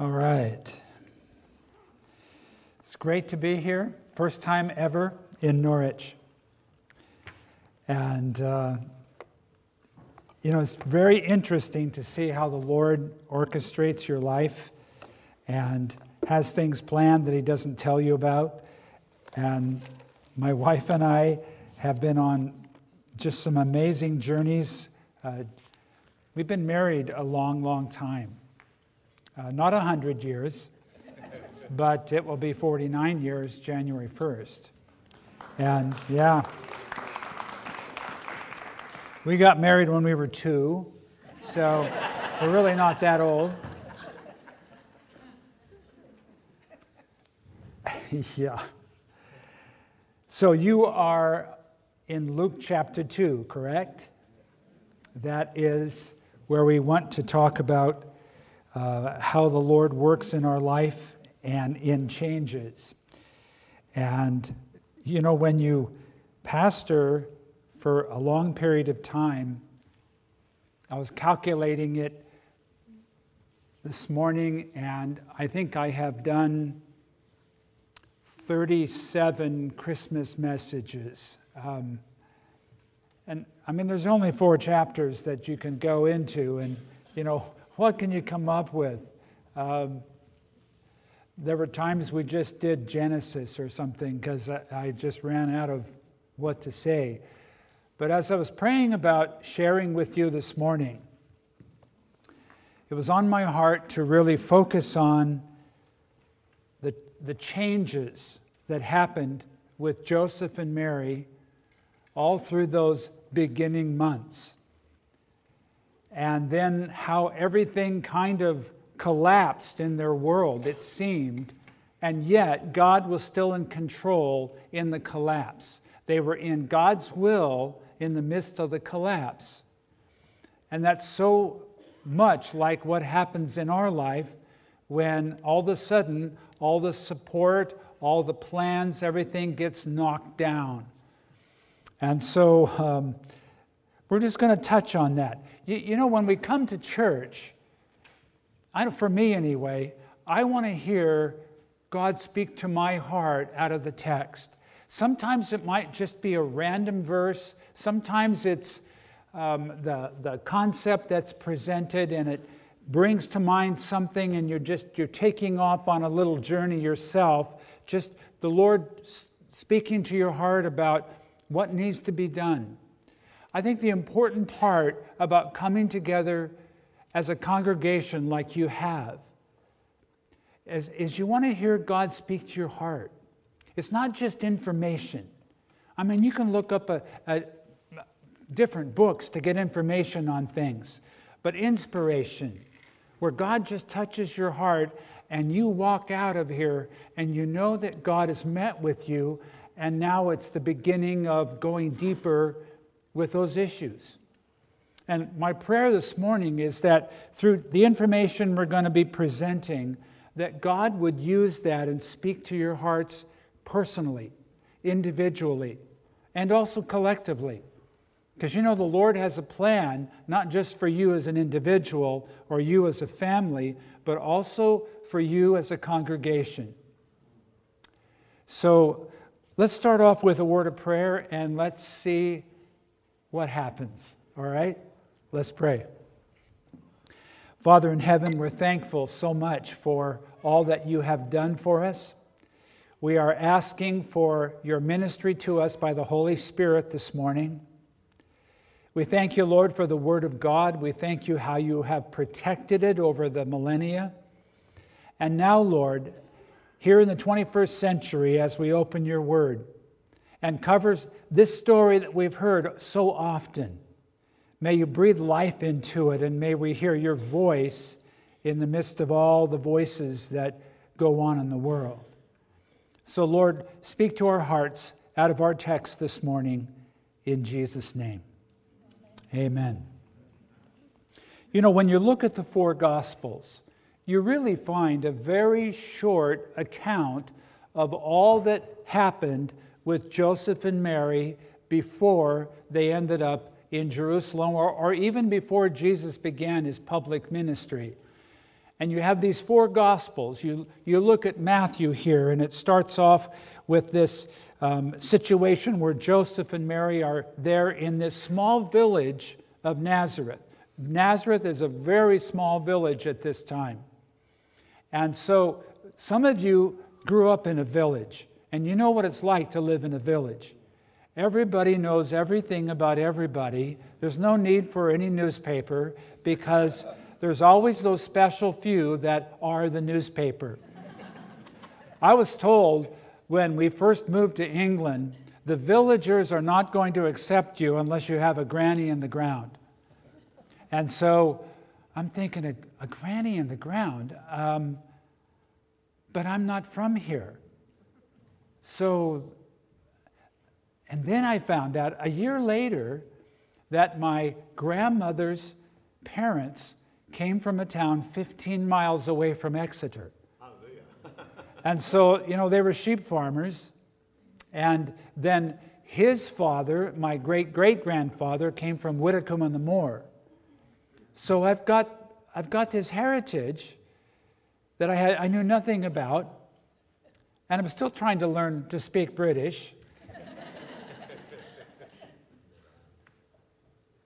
All right. It's great to be here. First time ever in Norwich. And, uh, you know, it's very interesting to see how the Lord orchestrates your life and has things planned that He doesn't tell you about. And my wife and I have been on just some amazing journeys. Uh, we've been married a long, long time. Uh, not 100 years, but it will be 49 years January 1st. And yeah, we got married when we were two, so we're really not that old. yeah. So you are in Luke chapter 2, correct? That is where we want to talk about uh, how the Lord works in our life and in changes. And, you know, when you pastor for a long period of time, I was calculating it this morning, and I think I have done 37 Christmas messages. Um, and I mean, there's only four chapters that you can go into, and, you know, what can you come up with? Um, there were times we just did Genesis or something because I, I just ran out of what to say. But as I was praying about sharing with you this morning, it was on my heart to really focus on the, the changes that happened with Joseph and Mary all through those beginning months and then how everything kind of collapsed in their world, it seemed, and yet God was still in control in the collapse. They were in God's will in the midst of the collapse. And that's so much like what happens in our life when all of a sudden all the support, all the plans, everything gets knocked down. And so um, we're just going to touch on that. You, you know, when we come to church, I, for me anyway, I want to hear God speak to my heart out of the text. Sometimes it might just be a random verse, sometimes it's um, the, the concept that's presented and it brings to mind something and you're just you're taking off on a little journey yourself. Just the lord speaking to your heart about what needs to be done I think the important part about coming together as a congregation like you have is, is you want to hear God speak to your heart. It's not just information. I mean, you can look up a, a different books to get information on things, but inspiration, where God just touches your heart and you walk out of here and you know that God has met with you, and now it's the beginning of going deeper with those issues. And my prayer this morning is that through the information we're going to be presenting, that God would use that and speak to your hearts personally, individually, and also collectively. Because you know, the Lord has a plan, not just for you as an individual or you as a family, but also for you as a congregation. So let's start off with a word of prayer and let's see what happens. All right? Let's pray. Father in heaven, we're thankful so much for all that you have done for us. We are asking for your ministry to us by the Holy Spirit this morning. We thank you, Lord, for the Word of God. We thank you how you have protected it over the millennia. And now, Lord, here in the 21st century, as we open your Word, and covers this story that we've heard so often. May you breathe life into it, and may we hear your voice in the midst of all the voices that go on in the world. So, Lord, speak to our hearts out of our text this morning in Jesus' name. Amen. You know, when you look at the four Gospels, you really find a very short account of all that happened with Joseph and Mary before they ended up in Jerusalem or, or even before Jesus began his public ministry. And you have these four gospels. You, you look at Matthew here, and it starts off with this um, situation where Joseph and Mary are there in this small village of Nazareth. Nazareth is a very small village at this time. And so some of you grew up in a village, and you know what it's like to live in a village. Everybody knows everything about everybody. There's no need for any newspaper because there's always those special few that are the newspaper. I was told when we first moved to England, the villagers are not going to accept you unless you have a granny in the ground. And so I'm thinking, a, a granny in the ground? Um, but I'm not from here. So, and then I found out a year later that my grandmother's parents came from a town 15 miles away from Exeter. and so, you know, they were sheep farmers. And then his father, my great great grandfather, came from Widecombe on the Moor. So I've got, I've got this heritage that I, had, I knew nothing about, and I'm still trying to learn to speak British.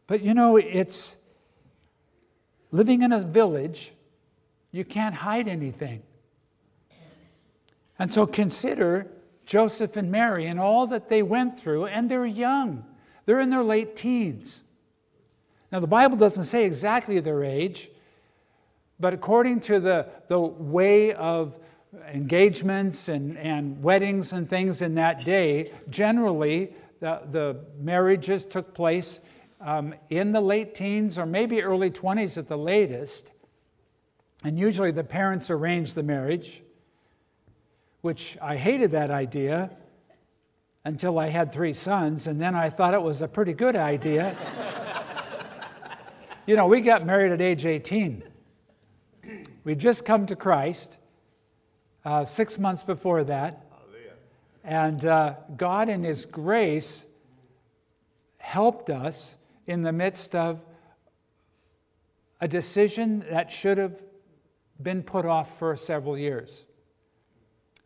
but you know, it's living in a village, you can't hide anything. And so consider Joseph and Mary and all that they went through, and they're young. They're in their late teens. Now, the Bible doesn't say exactly their age, but according to the, the way of engagements and, and weddings and things in that day, generally the, the marriages took place um, in the late teens or maybe early 20s at the latest. And usually the parents arranged the marriage, which I hated that idea until I had three sons, and then I thought it was a pretty good idea. You know, we got married at age 18. We'd just come to Christ uh, six months before that. And uh, God, in His grace, helped us in the midst of a decision that should have been put off for several years.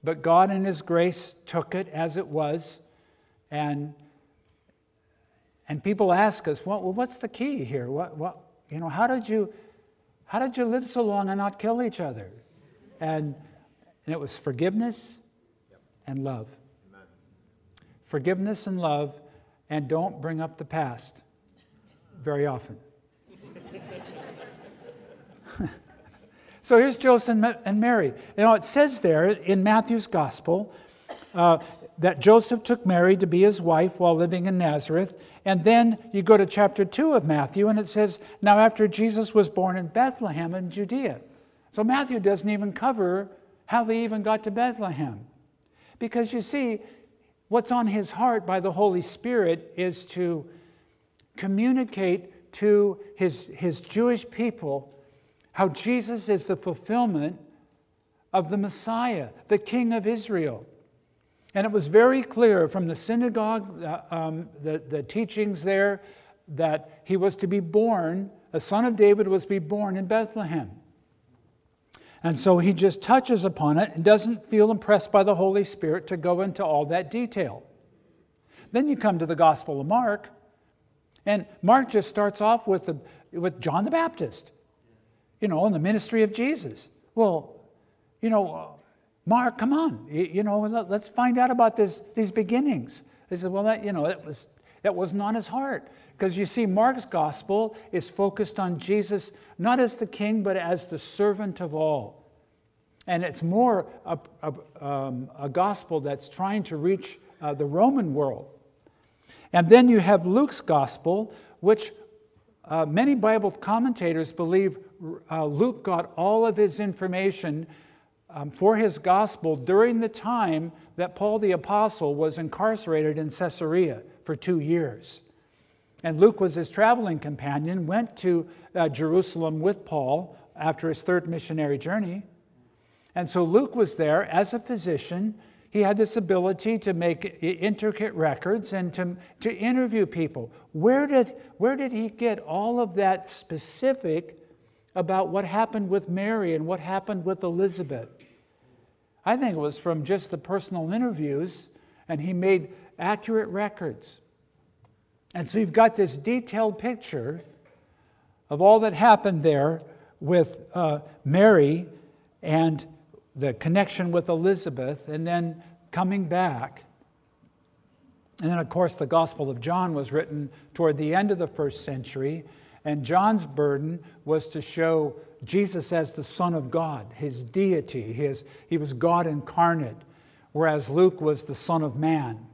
But God, in His grace, took it as it was and and people ask us, well, what's the key here? What, what, you know, how did you, how did you live so long and not kill each other? And, and it was forgiveness and love. Amen. Forgiveness and love, and don't bring up the past very often. so here's Joseph and Mary. You know, it says there in Matthew's gospel uh, that Joseph took Mary to be his wife while living in Nazareth. And then you go to chapter 2 of Matthew, and it says, Now after Jesus was born in Bethlehem in Judea. So Matthew doesn't even cover how they even got to Bethlehem. Because you see, what's on his heart by the Holy Spirit is to communicate to his, his Jewish people how Jesus is the fulfillment of the Messiah, the King of Israel. And it was very clear from the synagogue, uh, um, the, the teachings there, that he was to be born, a son of David was to be born in Bethlehem. And so he just touches upon it and doesn't feel impressed by the Holy Spirit to go into all that detail. Then you come to the Gospel of Mark, and Mark just starts off with, the, with John the Baptist, you know, and the ministry of Jesus. Well, you know, Mark, come on, you, know, let's find out about this, these beginnings. They said, well, that, you know, that, was, that wasn't on his heart. Because you see, Mark's gospel is focused on Jesus not as the king, but as the servant of all. And it's more a, a, um, a gospel that's trying to reach uh, the Roman world. And then you have Luke's gospel, which uh, many Bible commentators believe uh, Luke got all of his information um, for his gospel during the time that Paul the Apostle was incarcerated in Caesarea for two years. And Luke was his traveling companion, went to uh, Jerusalem with Paul after his third missionary journey. And so Luke was there as a physician. He had this ability to make intricate records and to, to interview people. Where did, where did he get all of that specific about what happened with Mary and what happened with Elizabeth. I think it was from just the personal interviews, and he made accurate records. And so you've got this detailed picture of all that happened there with uh, Mary and the connection with Elizabeth, and then coming back. And then, of course, the Gospel of John was written toward the end of the first century, and John's burden was to show Jesus as the Son of God, his deity. His, he was God incarnate, whereas Luke was the Son of Man.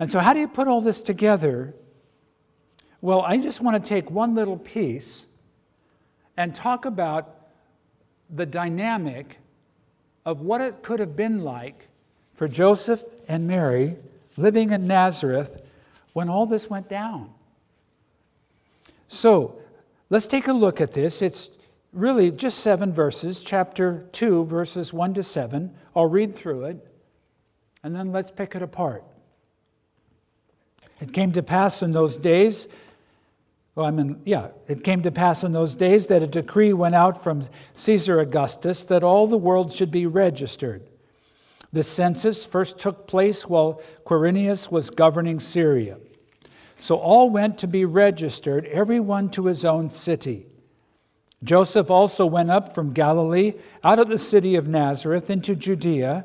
And so, how do you put all this together? Well, I just want to take one little piece and talk about the dynamic of what it could have been like for Joseph and Mary living in Nazareth when all this went down. So let's take a look at this. It's really just seven verses, chapter 2, verses 1 to 7. I'll read through it, and then let's pick it apart. It came to pass in those days well, I mean, yeah, it came to pass in those days that a decree went out from Caesar Augustus that all the world should be registered. The census first took place while Quirinius was governing Syria. So all went to be registered, everyone to his own city. Joseph also went up from Galilee, out of the city of Nazareth, into Judea,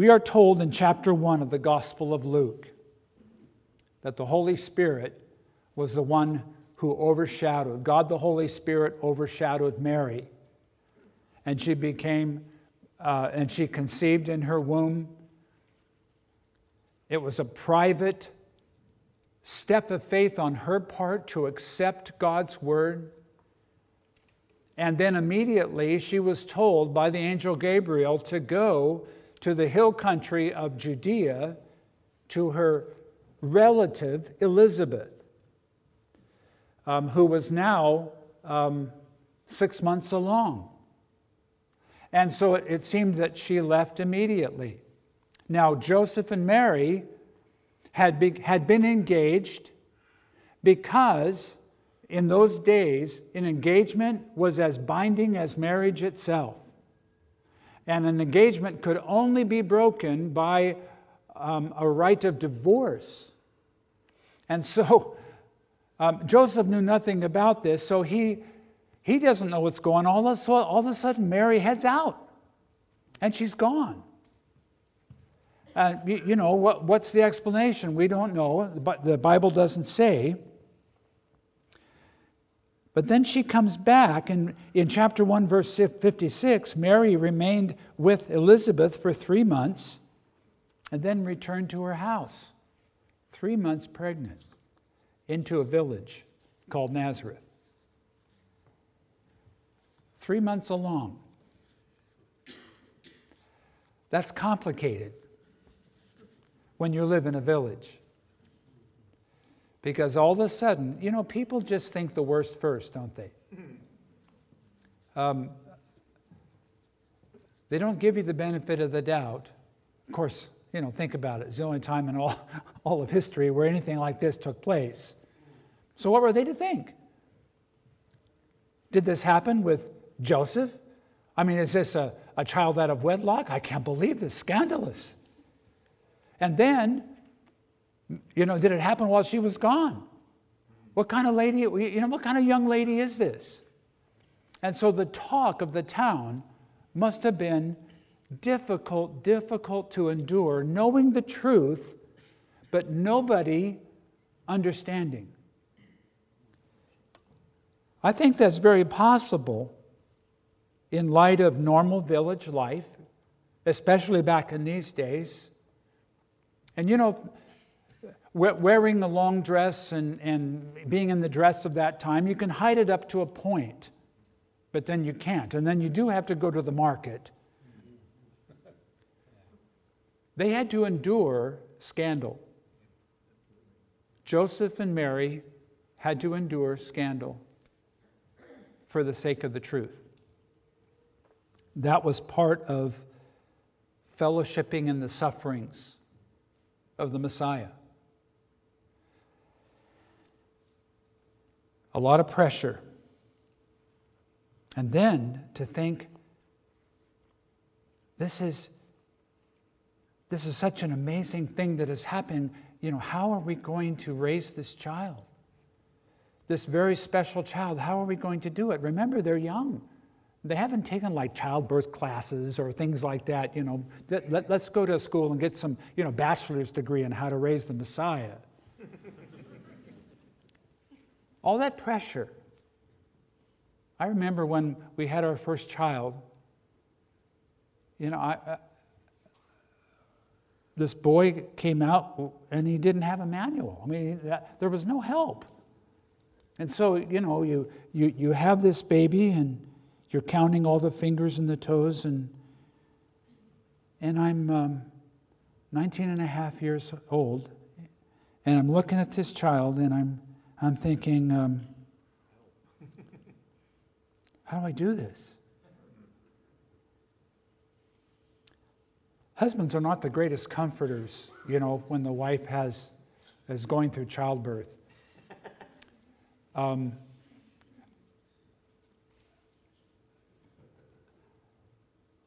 We are told in chapter 1 of the Gospel of Luke that the Holy Spirit was the one who overshadowed, God the Holy Spirit overshadowed Mary. And she became, uh, and she conceived in her womb. It was a private step of faith on her part to accept God's word. And then immediately she was told by the angel Gabriel to go to the hill country of Judea to her relative Elizabeth, um, who was now um, six months along. And so it, it seems that she left immediately. Now, Joseph and Mary had, be, had been engaged because in those days, an engagement was as binding as marriage itself and an engagement could only be broken by um, a right of divorce. And so um, Joseph knew nothing about this, so he, he doesn't know what's going on. All of, a, all of a sudden, Mary heads out and she's gone. Uh, you, you, know, what, what's the explanation? We don't know, but the Bible doesn't say. But then she comes back, and in chapter 1, verse 56, Mary remained with Elizabeth for three months and then returned to her house, three months pregnant, into a village called Nazareth. Three months along. That's complicated when you live in a village. Because all of a sudden, you know, people just think the worst first, don't they? Um, they don't give you the benefit of the doubt. Of course, you know, think about it. It's the only time in all, all of history where anything like this took place. So, what were they to think? Did this happen with Joseph? I mean, is this a, a child out of wedlock? I can't believe this. Scandalous. And then you know, did it happen while she was gone? What kind of lady, you know, what kind of young lady is this? And so the talk of the town must have been difficult, difficult to endure, knowing the truth, but nobody understanding. I think that's very possible in light of normal village life, especially back in these days. And you know, wearing the long dress and, and being in the dress of that time, you can hide it up to a point, but then you can't. And then you do have to go to the market. They had to endure scandal. Joseph and Mary had to endure scandal for the sake of the truth. That was part of fellowshipping in the sufferings of the Messiah. A lot of pressure. And then to think, this is, this is such an amazing thing that has happened. You know, how are we going to raise this child? This very special child, how are we going to do it? Remember, they're young. They haven't taken like childbirth classes or things like that. You know, let, us go to school and get some, you know, bachelor's degree in how to raise the Messiah. All that pressure. I remember when we had our first child, you know, I, uh, this boy came out and he didn't have a manual. I mean, that, there was no help. And so, you know, you, you, you have this baby and you're counting all the fingers and the toes, and, and I'm um, 19 and a half years old, and I'm looking at this child, and I'm, I'm thinking, um, how do I do this? Husbands are not the greatest comforters, you know, when the wife has, is going through childbirth. Um,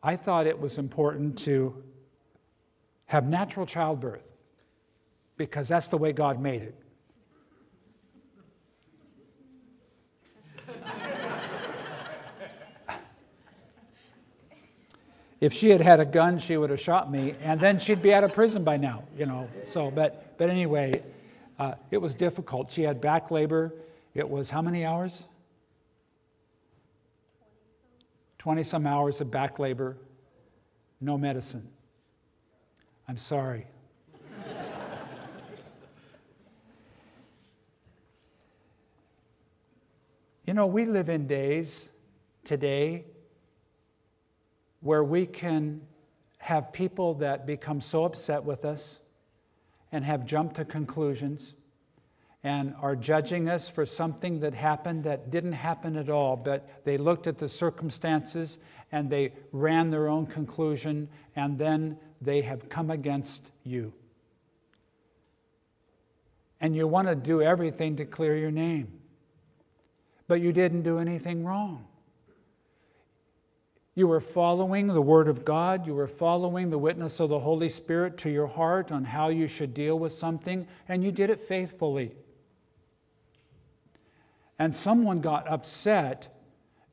I thought it was important to have natural childbirth because that's the way God made it. If she had had a gun, she would have shot me, and then she'd be out of prison by now, you know. So, but, but anyway, uh, it was difficult. She had back labor. It was how many hours? 20 some hours of back labor, no medicine. I'm sorry. you know, we live in days today where we can have people that become so upset with us and have jumped to conclusions and are judging us for something that happened that didn't happen at all, but they looked at the circumstances and they ran their own conclusion, and then they have come against you. And you want to do everything to clear your name, but you didn't do anything wrong. You were following the Word of God. You were following the witness of the Holy Spirit to your heart on how you should deal with something, and you did it faithfully and someone got upset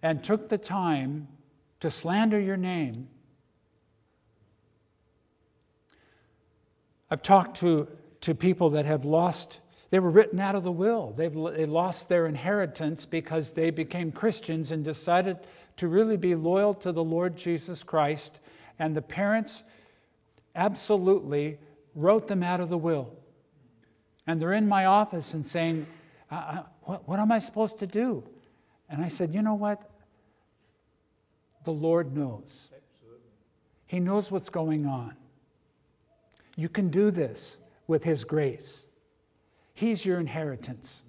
and took the time to slander your name, I've talked to, to people that have lost, they were written out of the will. They've they lost their inheritance because they became Christians and decided to really be loyal to the Lord Jesus Christ. And the parents absolutely wrote them out of the will. And they're in my office and saying, uh, uh, what, what am I supposed to do? And I said, You know what? The Lord knows. He knows what's going on. You can do this with His grace. He's your inheritance.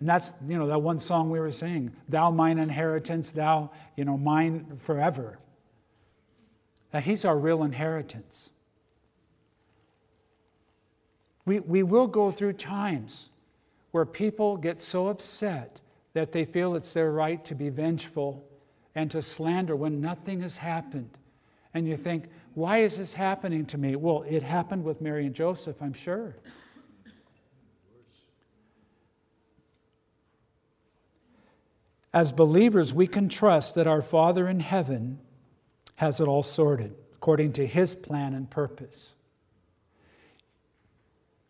And that's, you know, that one song we were singing, Thou mine inheritance, thou, you know, mine forever. That He's our real inheritance. We, we will go through times where people get so upset that they feel it's their right to be vengeful and to slander when nothing has happened. And you think, why is this happening to me? Well, it happened with Mary and Joseph, I'm sure. As believers, we can trust that our Father in heaven has it all sorted according to his plan and purpose.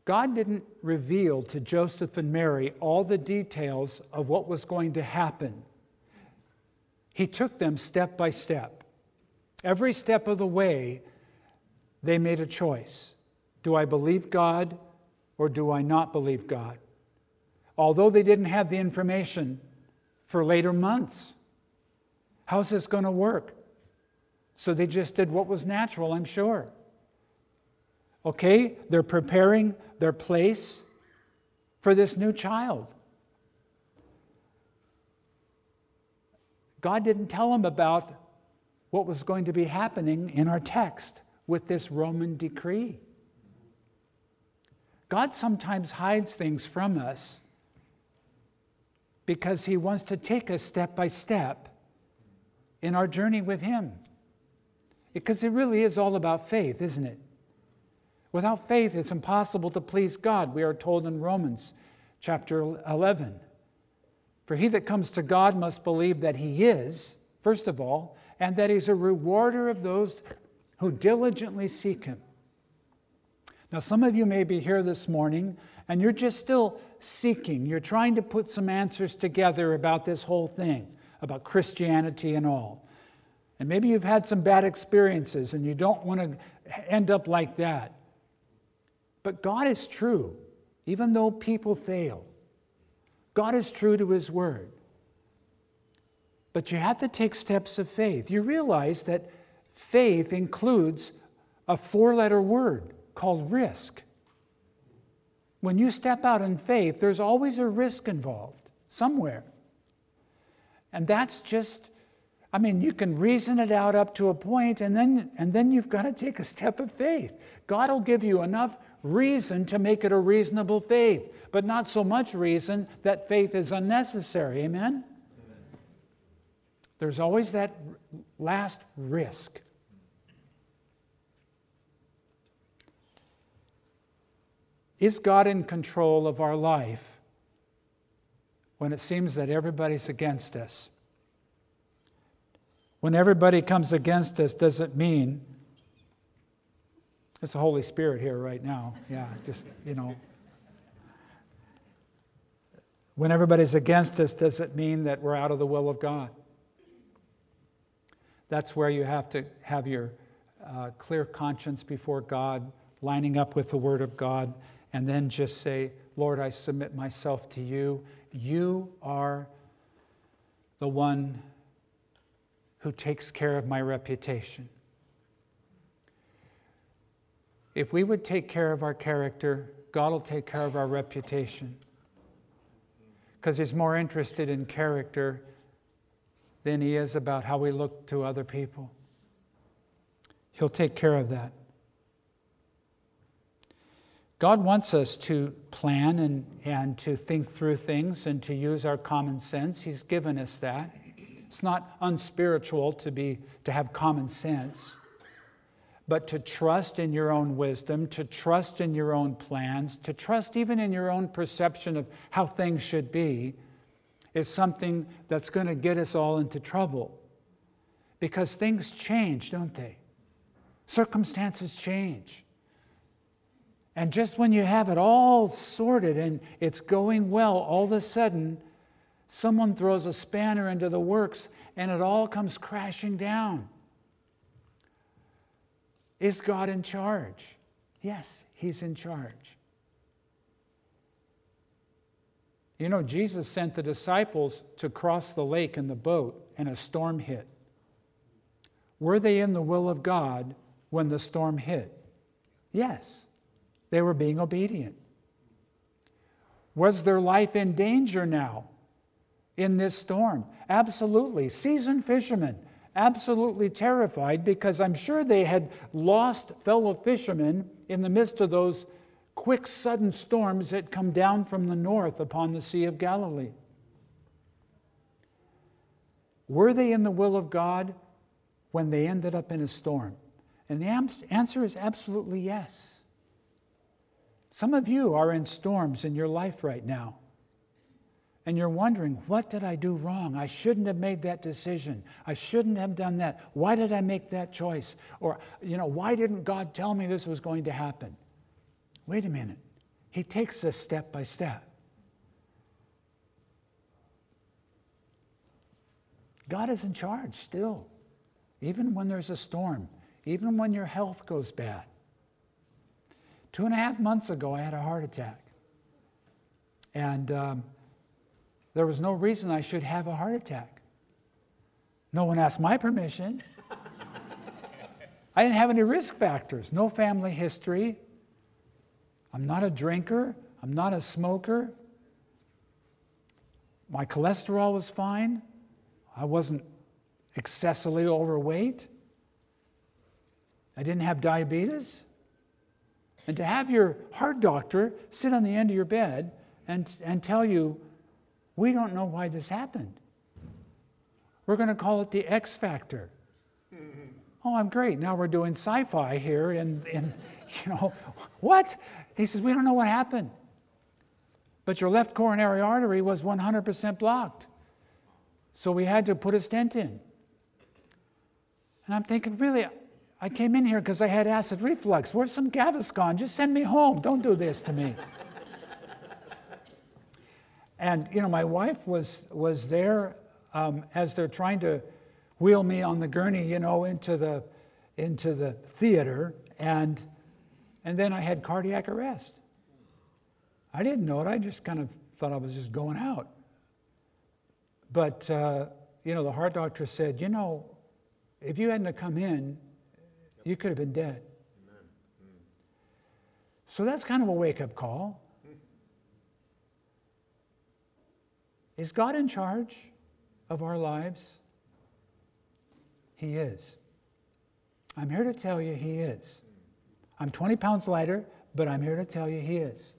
God didn't reveal to Joseph and Mary all the details of what was going to happen. He took them step by step. Every step of the way, they made a choice. Do I believe God or do I not believe God? Although they didn't have the information for later months. How's this going to work? So they just did what was natural, I'm sure. Okay, they're preparing their place for this new child. God didn't tell them about what was going to be happening in our text with this Roman decree. God sometimes hides things from us because He wants to take us step by step in our journey with Him. Because it really is all about faith, isn't it? Without faith, it's impossible to please God, we are told in Romans chapter 11. For he that comes to God must believe that he is, first of all, and that he's a rewarder of those who diligently seek him. Now, some of you may be here this morning and you're just still seeking. You're trying to put some answers together about this whole thing, about Christianity and all. And maybe you've had some bad experiences and you don't want to end up like that. But God is true, even though people fail. God is true to His word. But you have to take steps of faith. You realize that faith includes a four letter word called risk. When you step out in faith, there's always a risk involved somewhere. And that's just, I mean, you can reason it out up to a point, and then, and then you've got to take a step of faith. God will give you enough reason to make it a reasonable faith, but not so much reason that faith is unnecessary. Amen? Amen. There's always that last risk. Is God in control of our life when it seems that everybody's against us? When everybody comes against us, does it mean it's the Holy Spirit here right now? Yeah, just, you know. When everybody's against us, does it mean that we're out of the will of God? That's where you have to have your uh, clear conscience before God, lining up with the Word of God and then just say, Lord, I submit myself to you. You are the one who takes care of my reputation. If we would take care of our character, God will take care of our reputation. Because He's more interested in character than He is about how we look to other people. He'll take care of that. God wants us to plan and, and to think through things and to use our common sense. He's given us that. It's not unspiritual to, be, to have common sense, but to trust in your own wisdom, to trust in your own plans, to trust even in your own perception of how things should be is something that's going to get us all into trouble. Because things change, don't they? Circumstances change. And just when you have it all sorted and it's going well, all of a sudden, someone throws a spanner into the works and it all comes crashing down. Is God in charge? Yes, He's in charge. You know, Jesus sent the disciples to cross the lake in the boat and a storm hit. Were they in the will of God when the storm hit? Yes. They were being obedient. Was their life in danger now in this storm? Absolutely. Seasoned fishermen, absolutely terrified because I'm sure they had lost fellow fishermen in the midst of those quick, sudden storms that come down from the north upon the Sea of Galilee. Were they in the will of God when they ended up in a storm? And the answer is absolutely yes. Some of you are in storms in your life right now. And you're wondering, what did I do wrong? I shouldn't have made that decision. I shouldn't have done that. Why did I make that choice? Or, you know, why didn't God tell me this was going to happen? Wait a minute. He takes us step by step. God is in charge still, even when there's a storm, even when your health goes bad. Two and a half months ago, I had a heart attack. And um, there was no reason I should have a heart attack. No one asked my permission. I didn't have any risk factors, no family history. I'm not a drinker, I'm not a smoker. My cholesterol was fine. I wasn't excessively overweight. I didn't have diabetes. And to have your heart doctor sit on the end of your bed and, and tell you, we don't know why this happened. We're going to call it the X factor. Mm-hmm. Oh, I'm great. Now we're doing sci fi here. And, and, you know, what? He says, we don't know what happened. But your left coronary artery was 100% blocked. So we had to put a stent in. And I'm thinking, really, I came in here because I had acid reflux. Where's some Gaviscon? Just send me home. Don't do this to me. and, you know, my wife was, was there um, as they're trying to wheel me on the gurney, you know, into the, into the theater. And, and then I had cardiac arrest. I didn't know it. I just kind of thought I was just going out. But, uh, you know, the heart doctor said, you know, if you hadn't come in, you could have been dead. Hmm. So that's kind of a wake up call. Is God in charge of our lives? He is. I'm here to tell you He is. I'm 20 pounds lighter, but I'm here to tell you He is.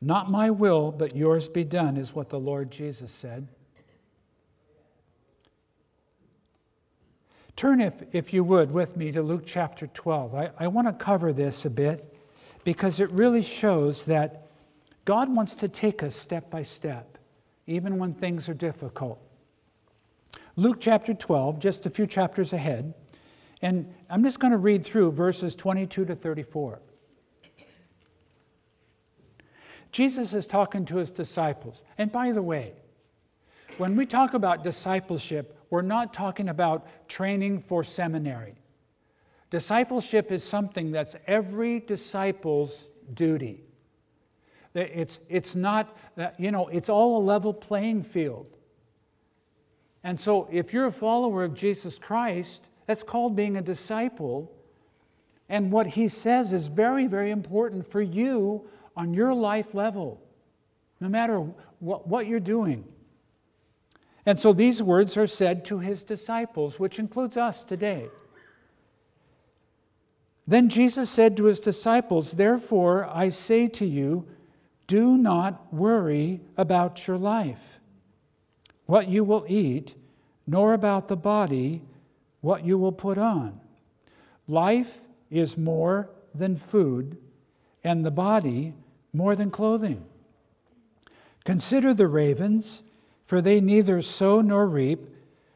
Not my will, but yours be done, is what the Lord Jesus said. Turn, if, if you would, with me to Luke chapter 12. I, I want to cover this a bit because it really shows that God wants to take us step by step, even when things are difficult. Luke chapter 12, just a few chapters ahead, and I'm just going to read through verses 22 to 34. Jesus is talking to his disciples. And by the way, when we talk about discipleship, we're not talking about training for seminary. Discipleship is something that's every disciple's duty. It's, it's not, uh, you know, it's all a level playing field. And so if you're a follower of Jesus Christ, that's called being a disciple. And what he says is very, very important for you on your life level, no matter what, what you're doing. And so these words are said to his disciples, which includes us today. Then Jesus said to his disciples, Therefore I say to you, do not worry about your life, what you will eat, nor about the body, what you will put on. Life is more than food, and the body more than clothing. Consider the ravens, for they neither sow nor reap,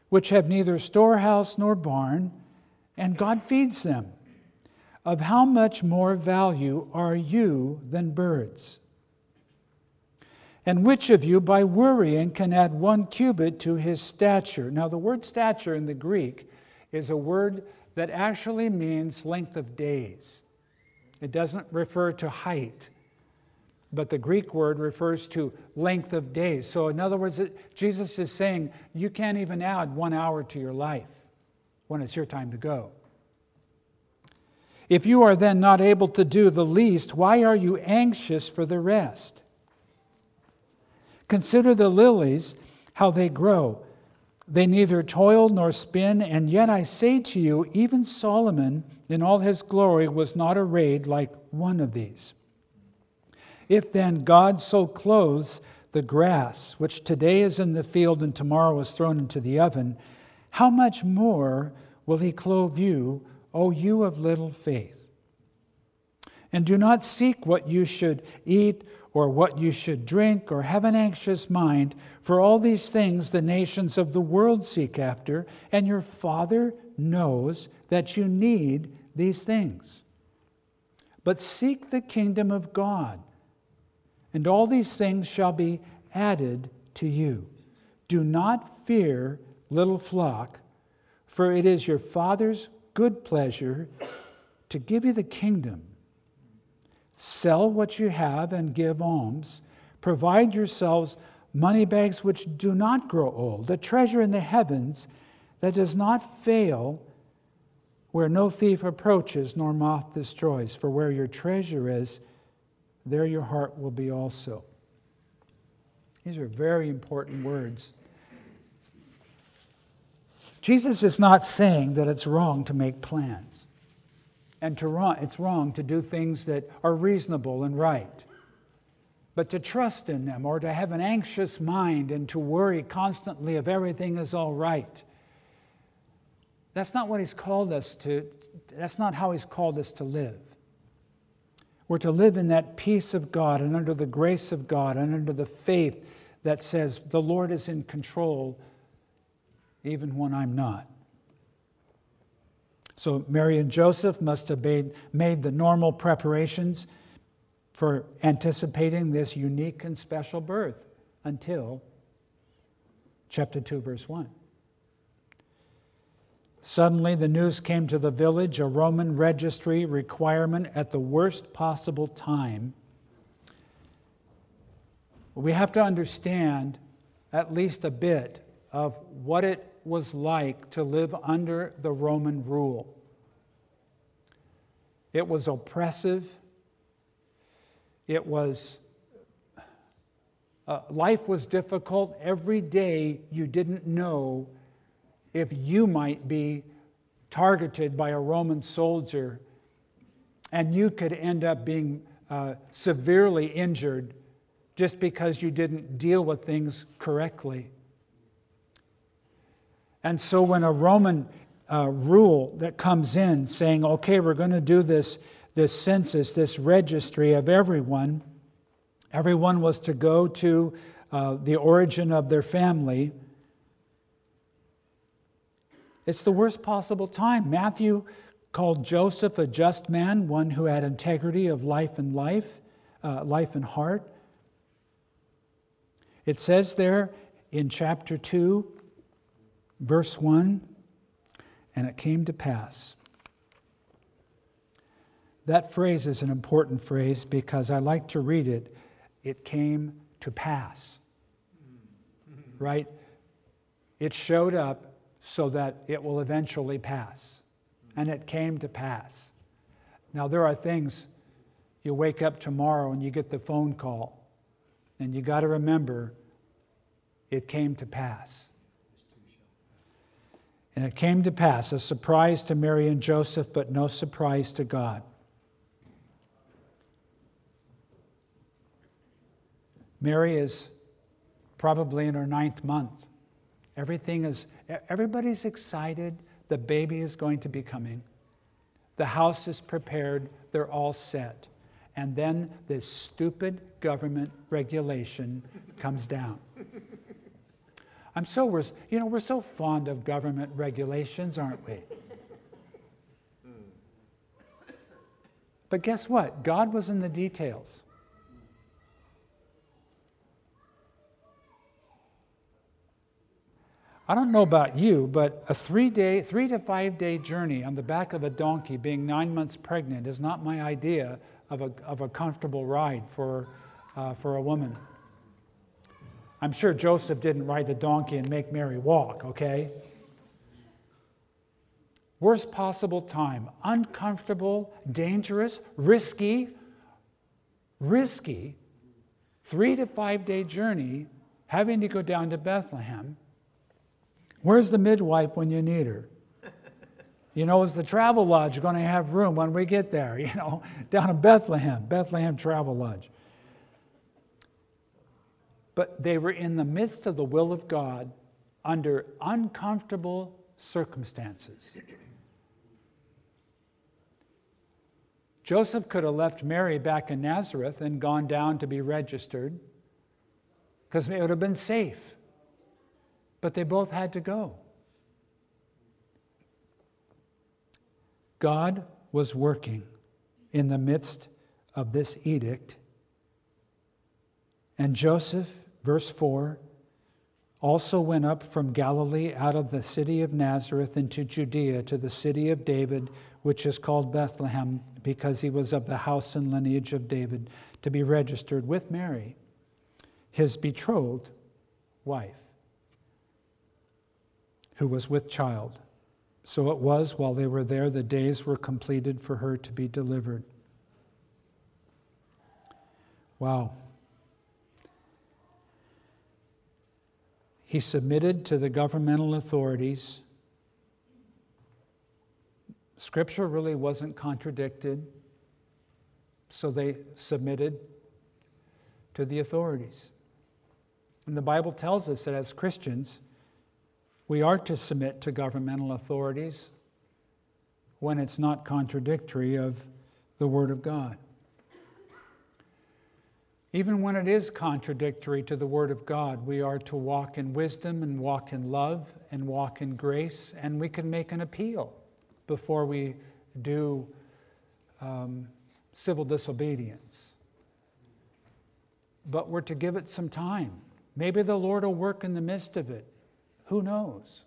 which have neither storehouse nor barn, and God feeds them. Of how much more value are you than birds? And which of you, by worrying, can add one cubit to his stature? Now, the word stature in the Greek is a word that actually means length of days. It doesn't refer to height but the Greek word refers to length of days. So, in other words, Jesus is saying you can't even add one hour to your life when it's your time to go. If you are then not able to do the least, why are you anxious for the rest? Consider the lilies, how they grow. They neither toil nor spin, and yet I say to you, even Solomon in all his glory was not arrayed like one of these. If then God so clothes the grass, which today is in the field and tomorrow is thrown into the oven, how much more will he clothe you, O you of little faith? And do not seek what you should eat or what you should drink or have an anxious mind, for all these things the nations of the world seek after, and your Father knows that you need these things. But seek the kingdom of God and all these things shall be added to you. Do not fear, little flock, for it is your Father's good pleasure to give you the kingdom. Sell what you have and give alms. Provide yourselves money bags which do not grow old, a treasure in the heavens that does not fail, where no thief approaches nor moth destroys. For where your treasure is, there your heart will be also. These are very important words. Jesus is not saying that it's wrong to make plans and to wrong, it's wrong to do things that are reasonable and right. But to trust in them or to have an anxious mind and to worry constantly if everything is all right. That's not what he's called us to, that's not how he's called us to live. We're to live in that peace of God and under the grace of God and under the faith that says the Lord is in control even when I'm not. So Mary and Joseph must have made, made the normal preparations for anticipating this unique and special birth until chapter 2, verse 1. Suddenly, the news came to the village, a Roman registry requirement at the worst possible time. We have to understand at least a bit of what it was like to live under the Roman rule. It was oppressive. It was, uh, life was difficult. Every day you didn't know if you might be targeted by a Roman soldier and you could end up being uh, severely injured just because you didn't deal with things correctly. And so when a Roman uh, rule that comes in saying, okay, we're going to do this, this census, this registry of everyone, everyone was to go to uh, the origin of their family. It's the worst possible time. Matthew called Joseph a just man, one who had integrity of life and life, uh, life and heart. It says there in chapter 2 Verse 1 And it came to pass. That phrase is an important phrase because I like to read it. It came to pass. Right? It showed up so that it will eventually pass. And it came to pass. Now, there are things you wake up tomorrow and you get the phone call, and you got to remember it came to pass. And it came to pass, a surprise to Mary and Joseph, but no surprise to God. Mary is probably in her ninth month. Everything is, everybody's excited. The baby is going to be coming. The house is prepared. They're all set. And then this stupid government regulation comes down. I'm so, we're, you know, we're so fond of government regulations, aren't we? But guess what? God was in the details. I don't know about you, but a three day, three to five day journey on the back of a donkey being nine months pregnant is not my idea of a, of a comfortable ride for, uh, for a woman. I'm sure Joseph didn't ride the donkey and make Mary walk, okay? Worst possible time. Uncomfortable, dangerous, risky, risky, three to five day journey, having to go down to Bethlehem. Where's the midwife when you need her? You know, is the travel lodge going to have room when we get there? You know, down in Bethlehem, Bethlehem Travel Lodge but they were in the midst of the will of God under uncomfortable circumstances. Joseph could have left Mary back in Nazareth and gone down to be registered because it would have been safe. But they both had to go. God was working in the midst of this edict, and Joseph verse 4 also went up from Galilee out of the city of Nazareth into Judea to the city of David, which is called Bethlehem, because he was of the house and lineage of David, to be registered with Mary, his betrothed wife, who was with child. So it was while they were there, the days were completed for her to be delivered. Wow. He submitted to the governmental authorities. Scripture really wasn't contradicted, so they submitted to the authorities. And the Bible tells us that as Christians, we are to submit to governmental authorities when it's not contradictory of the Word of God. Even when it is contradictory to the Word of God, we are to walk in wisdom and walk in love and walk in grace, and we can make an appeal before we do um, civil disobedience. But we're to give it some time. Maybe the Lord will work in the midst of it. Who knows?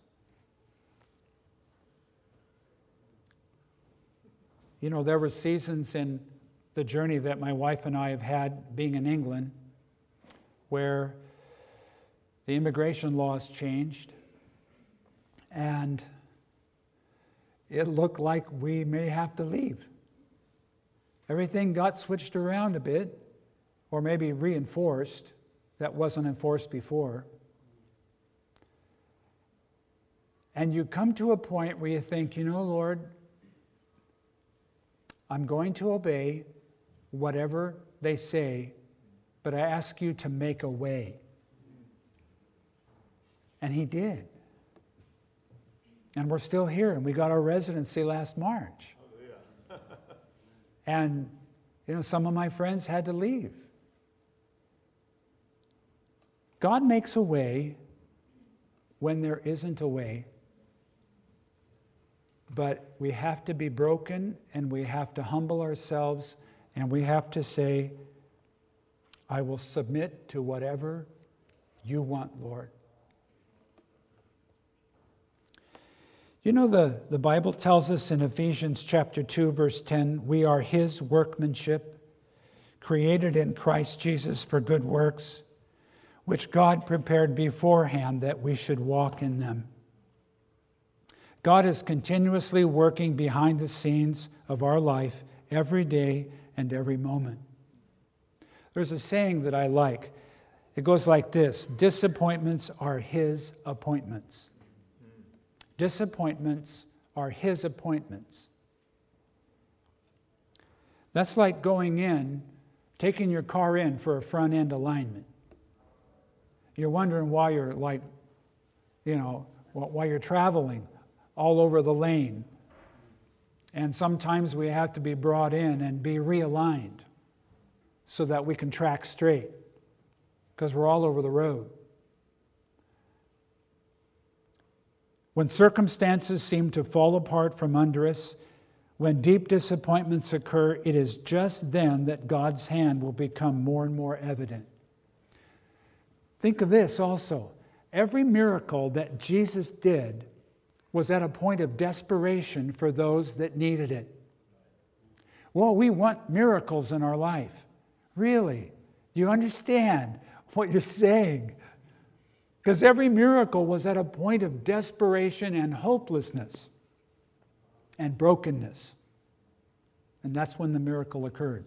You know, there were seasons in the journey that my wife and I have had being in England, where the immigration laws changed, and it looked like we may have to leave. Everything got switched around a bit, or maybe reinforced, that wasn't enforced before. And you come to a point where you think, you know, Lord, I'm going to obey whatever they say, but I ask you to make a way. And he did. And we're still here, and we got our residency last March. and, you know, some of my friends had to leave. God makes a way when there isn't a way, but we have to be broken and we have to humble ourselves and we have to say, I will submit to whatever you want, Lord. You know, the, the Bible tells us in Ephesians chapter 2, verse 10, we are his workmanship, created in Christ Jesus for good works, which God prepared beforehand that we should walk in them. God is continuously working behind the scenes of our life every day and every moment. There's a saying that I like. It goes like this Disappointments are His appointments. Disappointments are His appointments. That's like going in, taking your car in for a front end alignment. You're wondering why you're like, you know, why you're traveling all over the lane and sometimes we have to be brought in and be realigned so that we can track straight because we're all over the road. When circumstances seem to fall apart from under us, when deep disappointments occur, it is just then that God's hand will become more and more evident. Think of this also. Every miracle that Jesus did was at a point of desperation for those that needed it. Well, we want miracles in our life. Really? You understand what you're saying? Because every miracle was at a point of desperation and hopelessness and brokenness. And that's when the miracle occurred.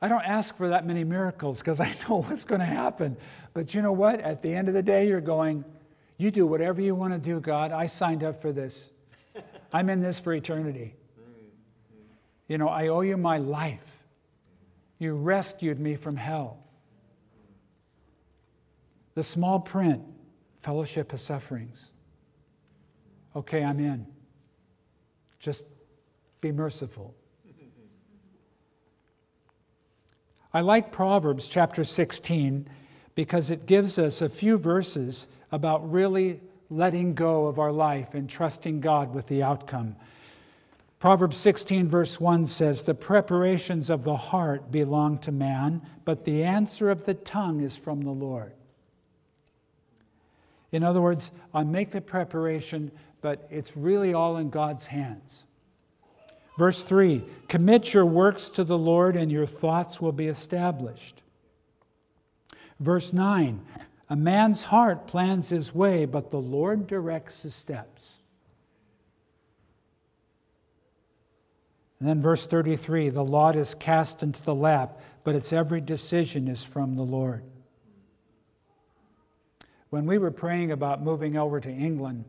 I don't ask for that many miracles because I know what's going to happen. But you know what? At the end of the day, you're going, you do whatever you want to do, God. I signed up for this. I'm in this for eternity. Mm-hmm. You know, I owe you my life. You rescued me from hell. The small print, fellowship of sufferings. Okay, I'm in. Just be merciful. I like Proverbs chapter 16 because it gives us a few verses about really letting go of our life and trusting God with the outcome. Proverbs 16, verse 1 says, The preparations of the heart belong to man, but the answer of the tongue is from the Lord. In other words, I make the preparation, but it's really all in God's hands. Verse 3 Commit your works to the Lord, and your thoughts will be established. Verse 9 A man's heart plans his way, but the Lord directs his steps. And then verse 33 the lot is cast into the lap, but its every decision is from the Lord. When we were praying about moving over to England,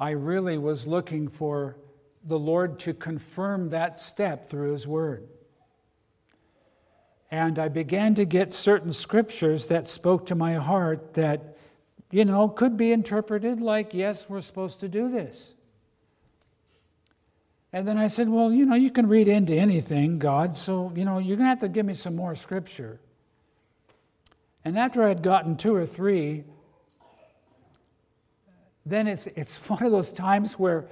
I really was looking for the Lord to confirm that step through His Word. And I began to get certain scriptures that spoke to my heart that, you know, could be interpreted like, yes, we're supposed to do this. And then I said, Well, you know, you can read into anything, God, so, you know, you're going to have to give me some more scripture. And after I'd gotten two or three, then it's, it's one of those times where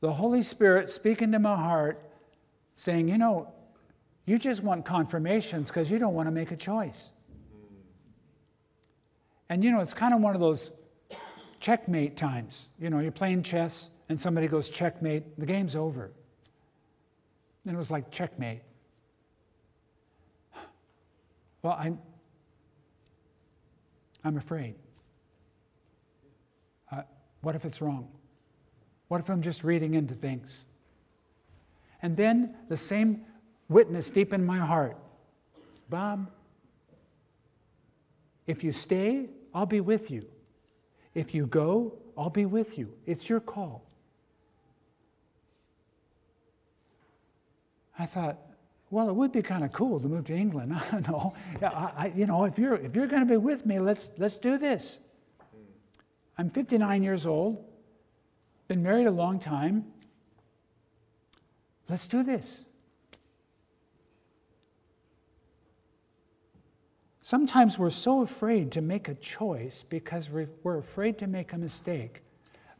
the Holy Spirit speaking to my heart, saying, You know, you just want confirmations because you don't want to make a choice. And you know, it's kind of one of those checkmate times. You know, you're playing chess and somebody goes checkmate, the game's over. And it was like checkmate. Well, I'm, I'm afraid. Uh, what if it's wrong? What if I'm just reading into things? And then the same witness deep in my heart Bob, if you stay, I'll be with you. If you go, I'll be with you. It's your call. I thought, well, it would be kind of cool to move to England. I don't know. I, I, you know, if you're, if you're going to be with me, let's, let's do this. I'm 59 years old, been married a long time. Let's do this. Sometimes we're so afraid to make a choice because we're afraid to make a mistake.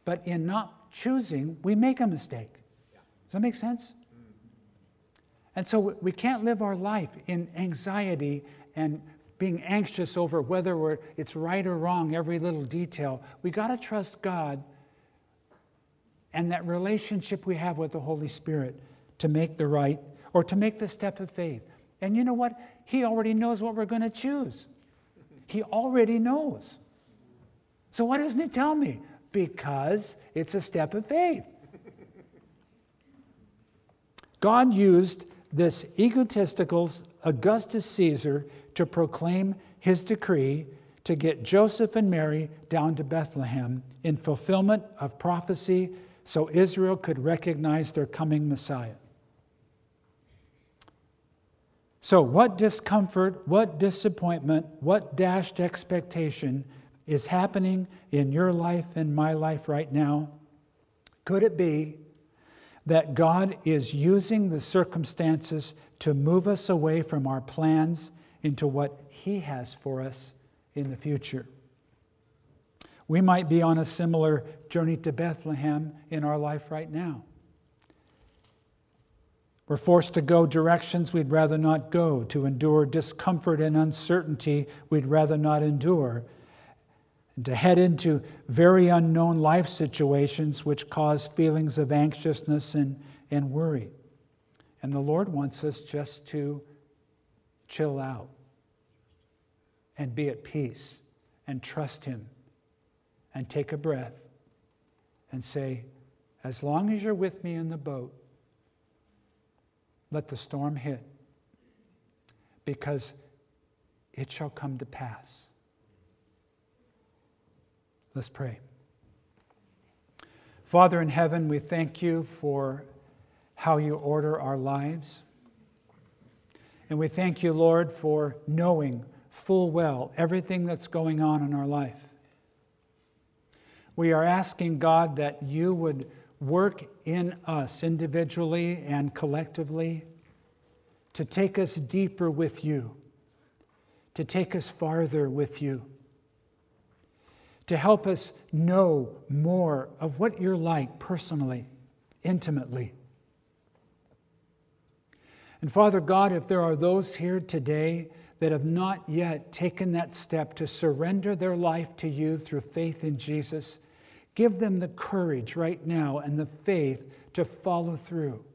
But in not choosing, we make a mistake. Does that make sense? And so we can't live our life in anxiety and being anxious over whether it's right or wrong, every little detail. We got to trust God and that relationship we have with the Holy Spirit to make the right or to make the step of faith. And you know what? He already knows what we're going to choose. He already knows. So why doesn't he tell me? Because it's a step of faith. God used this egotistical Augustus Caesar to proclaim his decree to get Joseph and Mary down to Bethlehem in fulfillment of prophecy so Israel could recognize their coming Messiah. So, what discomfort, what disappointment, what dashed expectation is happening in your life and my life right now? Could it be that God is using the circumstances to move us away from our plans into what He has for us in the future. We might be on a similar journey to Bethlehem in our life right now. We're forced to go directions we'd rather not go, to endure discomfort and uncertainty we'd rather not endure, and to head into very unknown life situations which cause feelings of anxiousness and, and worry. And the Lord wants us just to chill out and be at peace and trust Him and take a breath and say, As long as you're with me in the boat, let the storm hit because it shall come to pass. Let's pray. Father in heaven, we thank you for how you order our lives. And we thank you, Lord, for knowing full well everything that's going on in our life. We are asking, God, that you would work in us individually and collectively to take us deeper with you, to take us farther with you to help us know more of what you're like personally intimately. And Father God, if there are those here today that have not yet taken that step to surrender their life to you through faith in Jesus, give them the courage right now and the faith to follow through.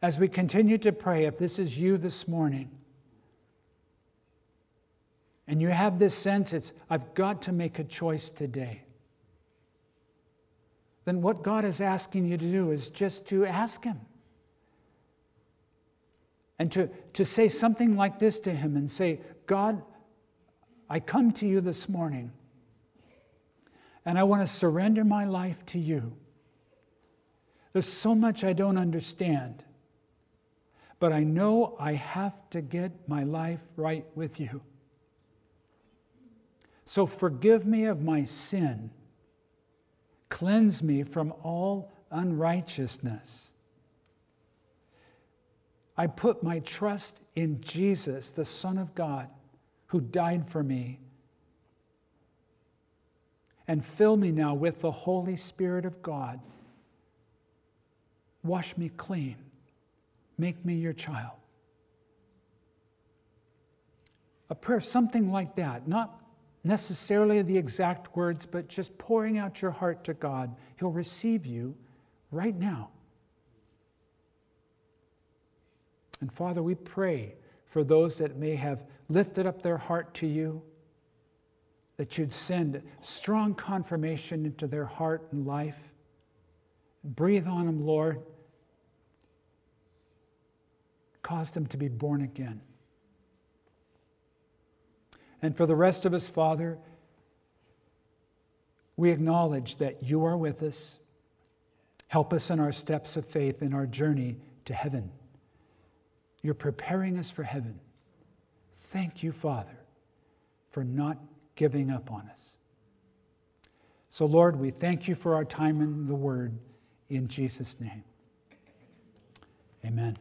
As we continue to pray, if this is you this morning, and you have this sense it's, I've got to make a choice today, then what God is asking you to do is just to ask Him. And to, to say something like this to Him and say, God, I come to you this morning and I want to surrender my life to you. There's so much I don't understand, but I know I have to get my life right with you. So forgive me of my sin, cleanse me from all unrighteousness. I put my trust in Jesus, the Son of God, who died for me. And fill me now with the Holy Spirit of God. Wash me clean. Make me your child. A prayer, something like that, not necessarily the exact words, but just pouring out your heart to God. He'll receive you right now. And Father, we pray for those that may have lifted up their heart to you, that you'd send strong confirmation into their heart and life. Breathe on them, Lord. Cause them to be born again. And for the rest of us, Father, we acknowledge that you are with us. Help us in our steps of faith in our journey to heaven. You're preparing us for heaven. Thank you, Father, for not giving up on us. So, Lord, we thank you for our time in the Word in Jesus' name. Amen.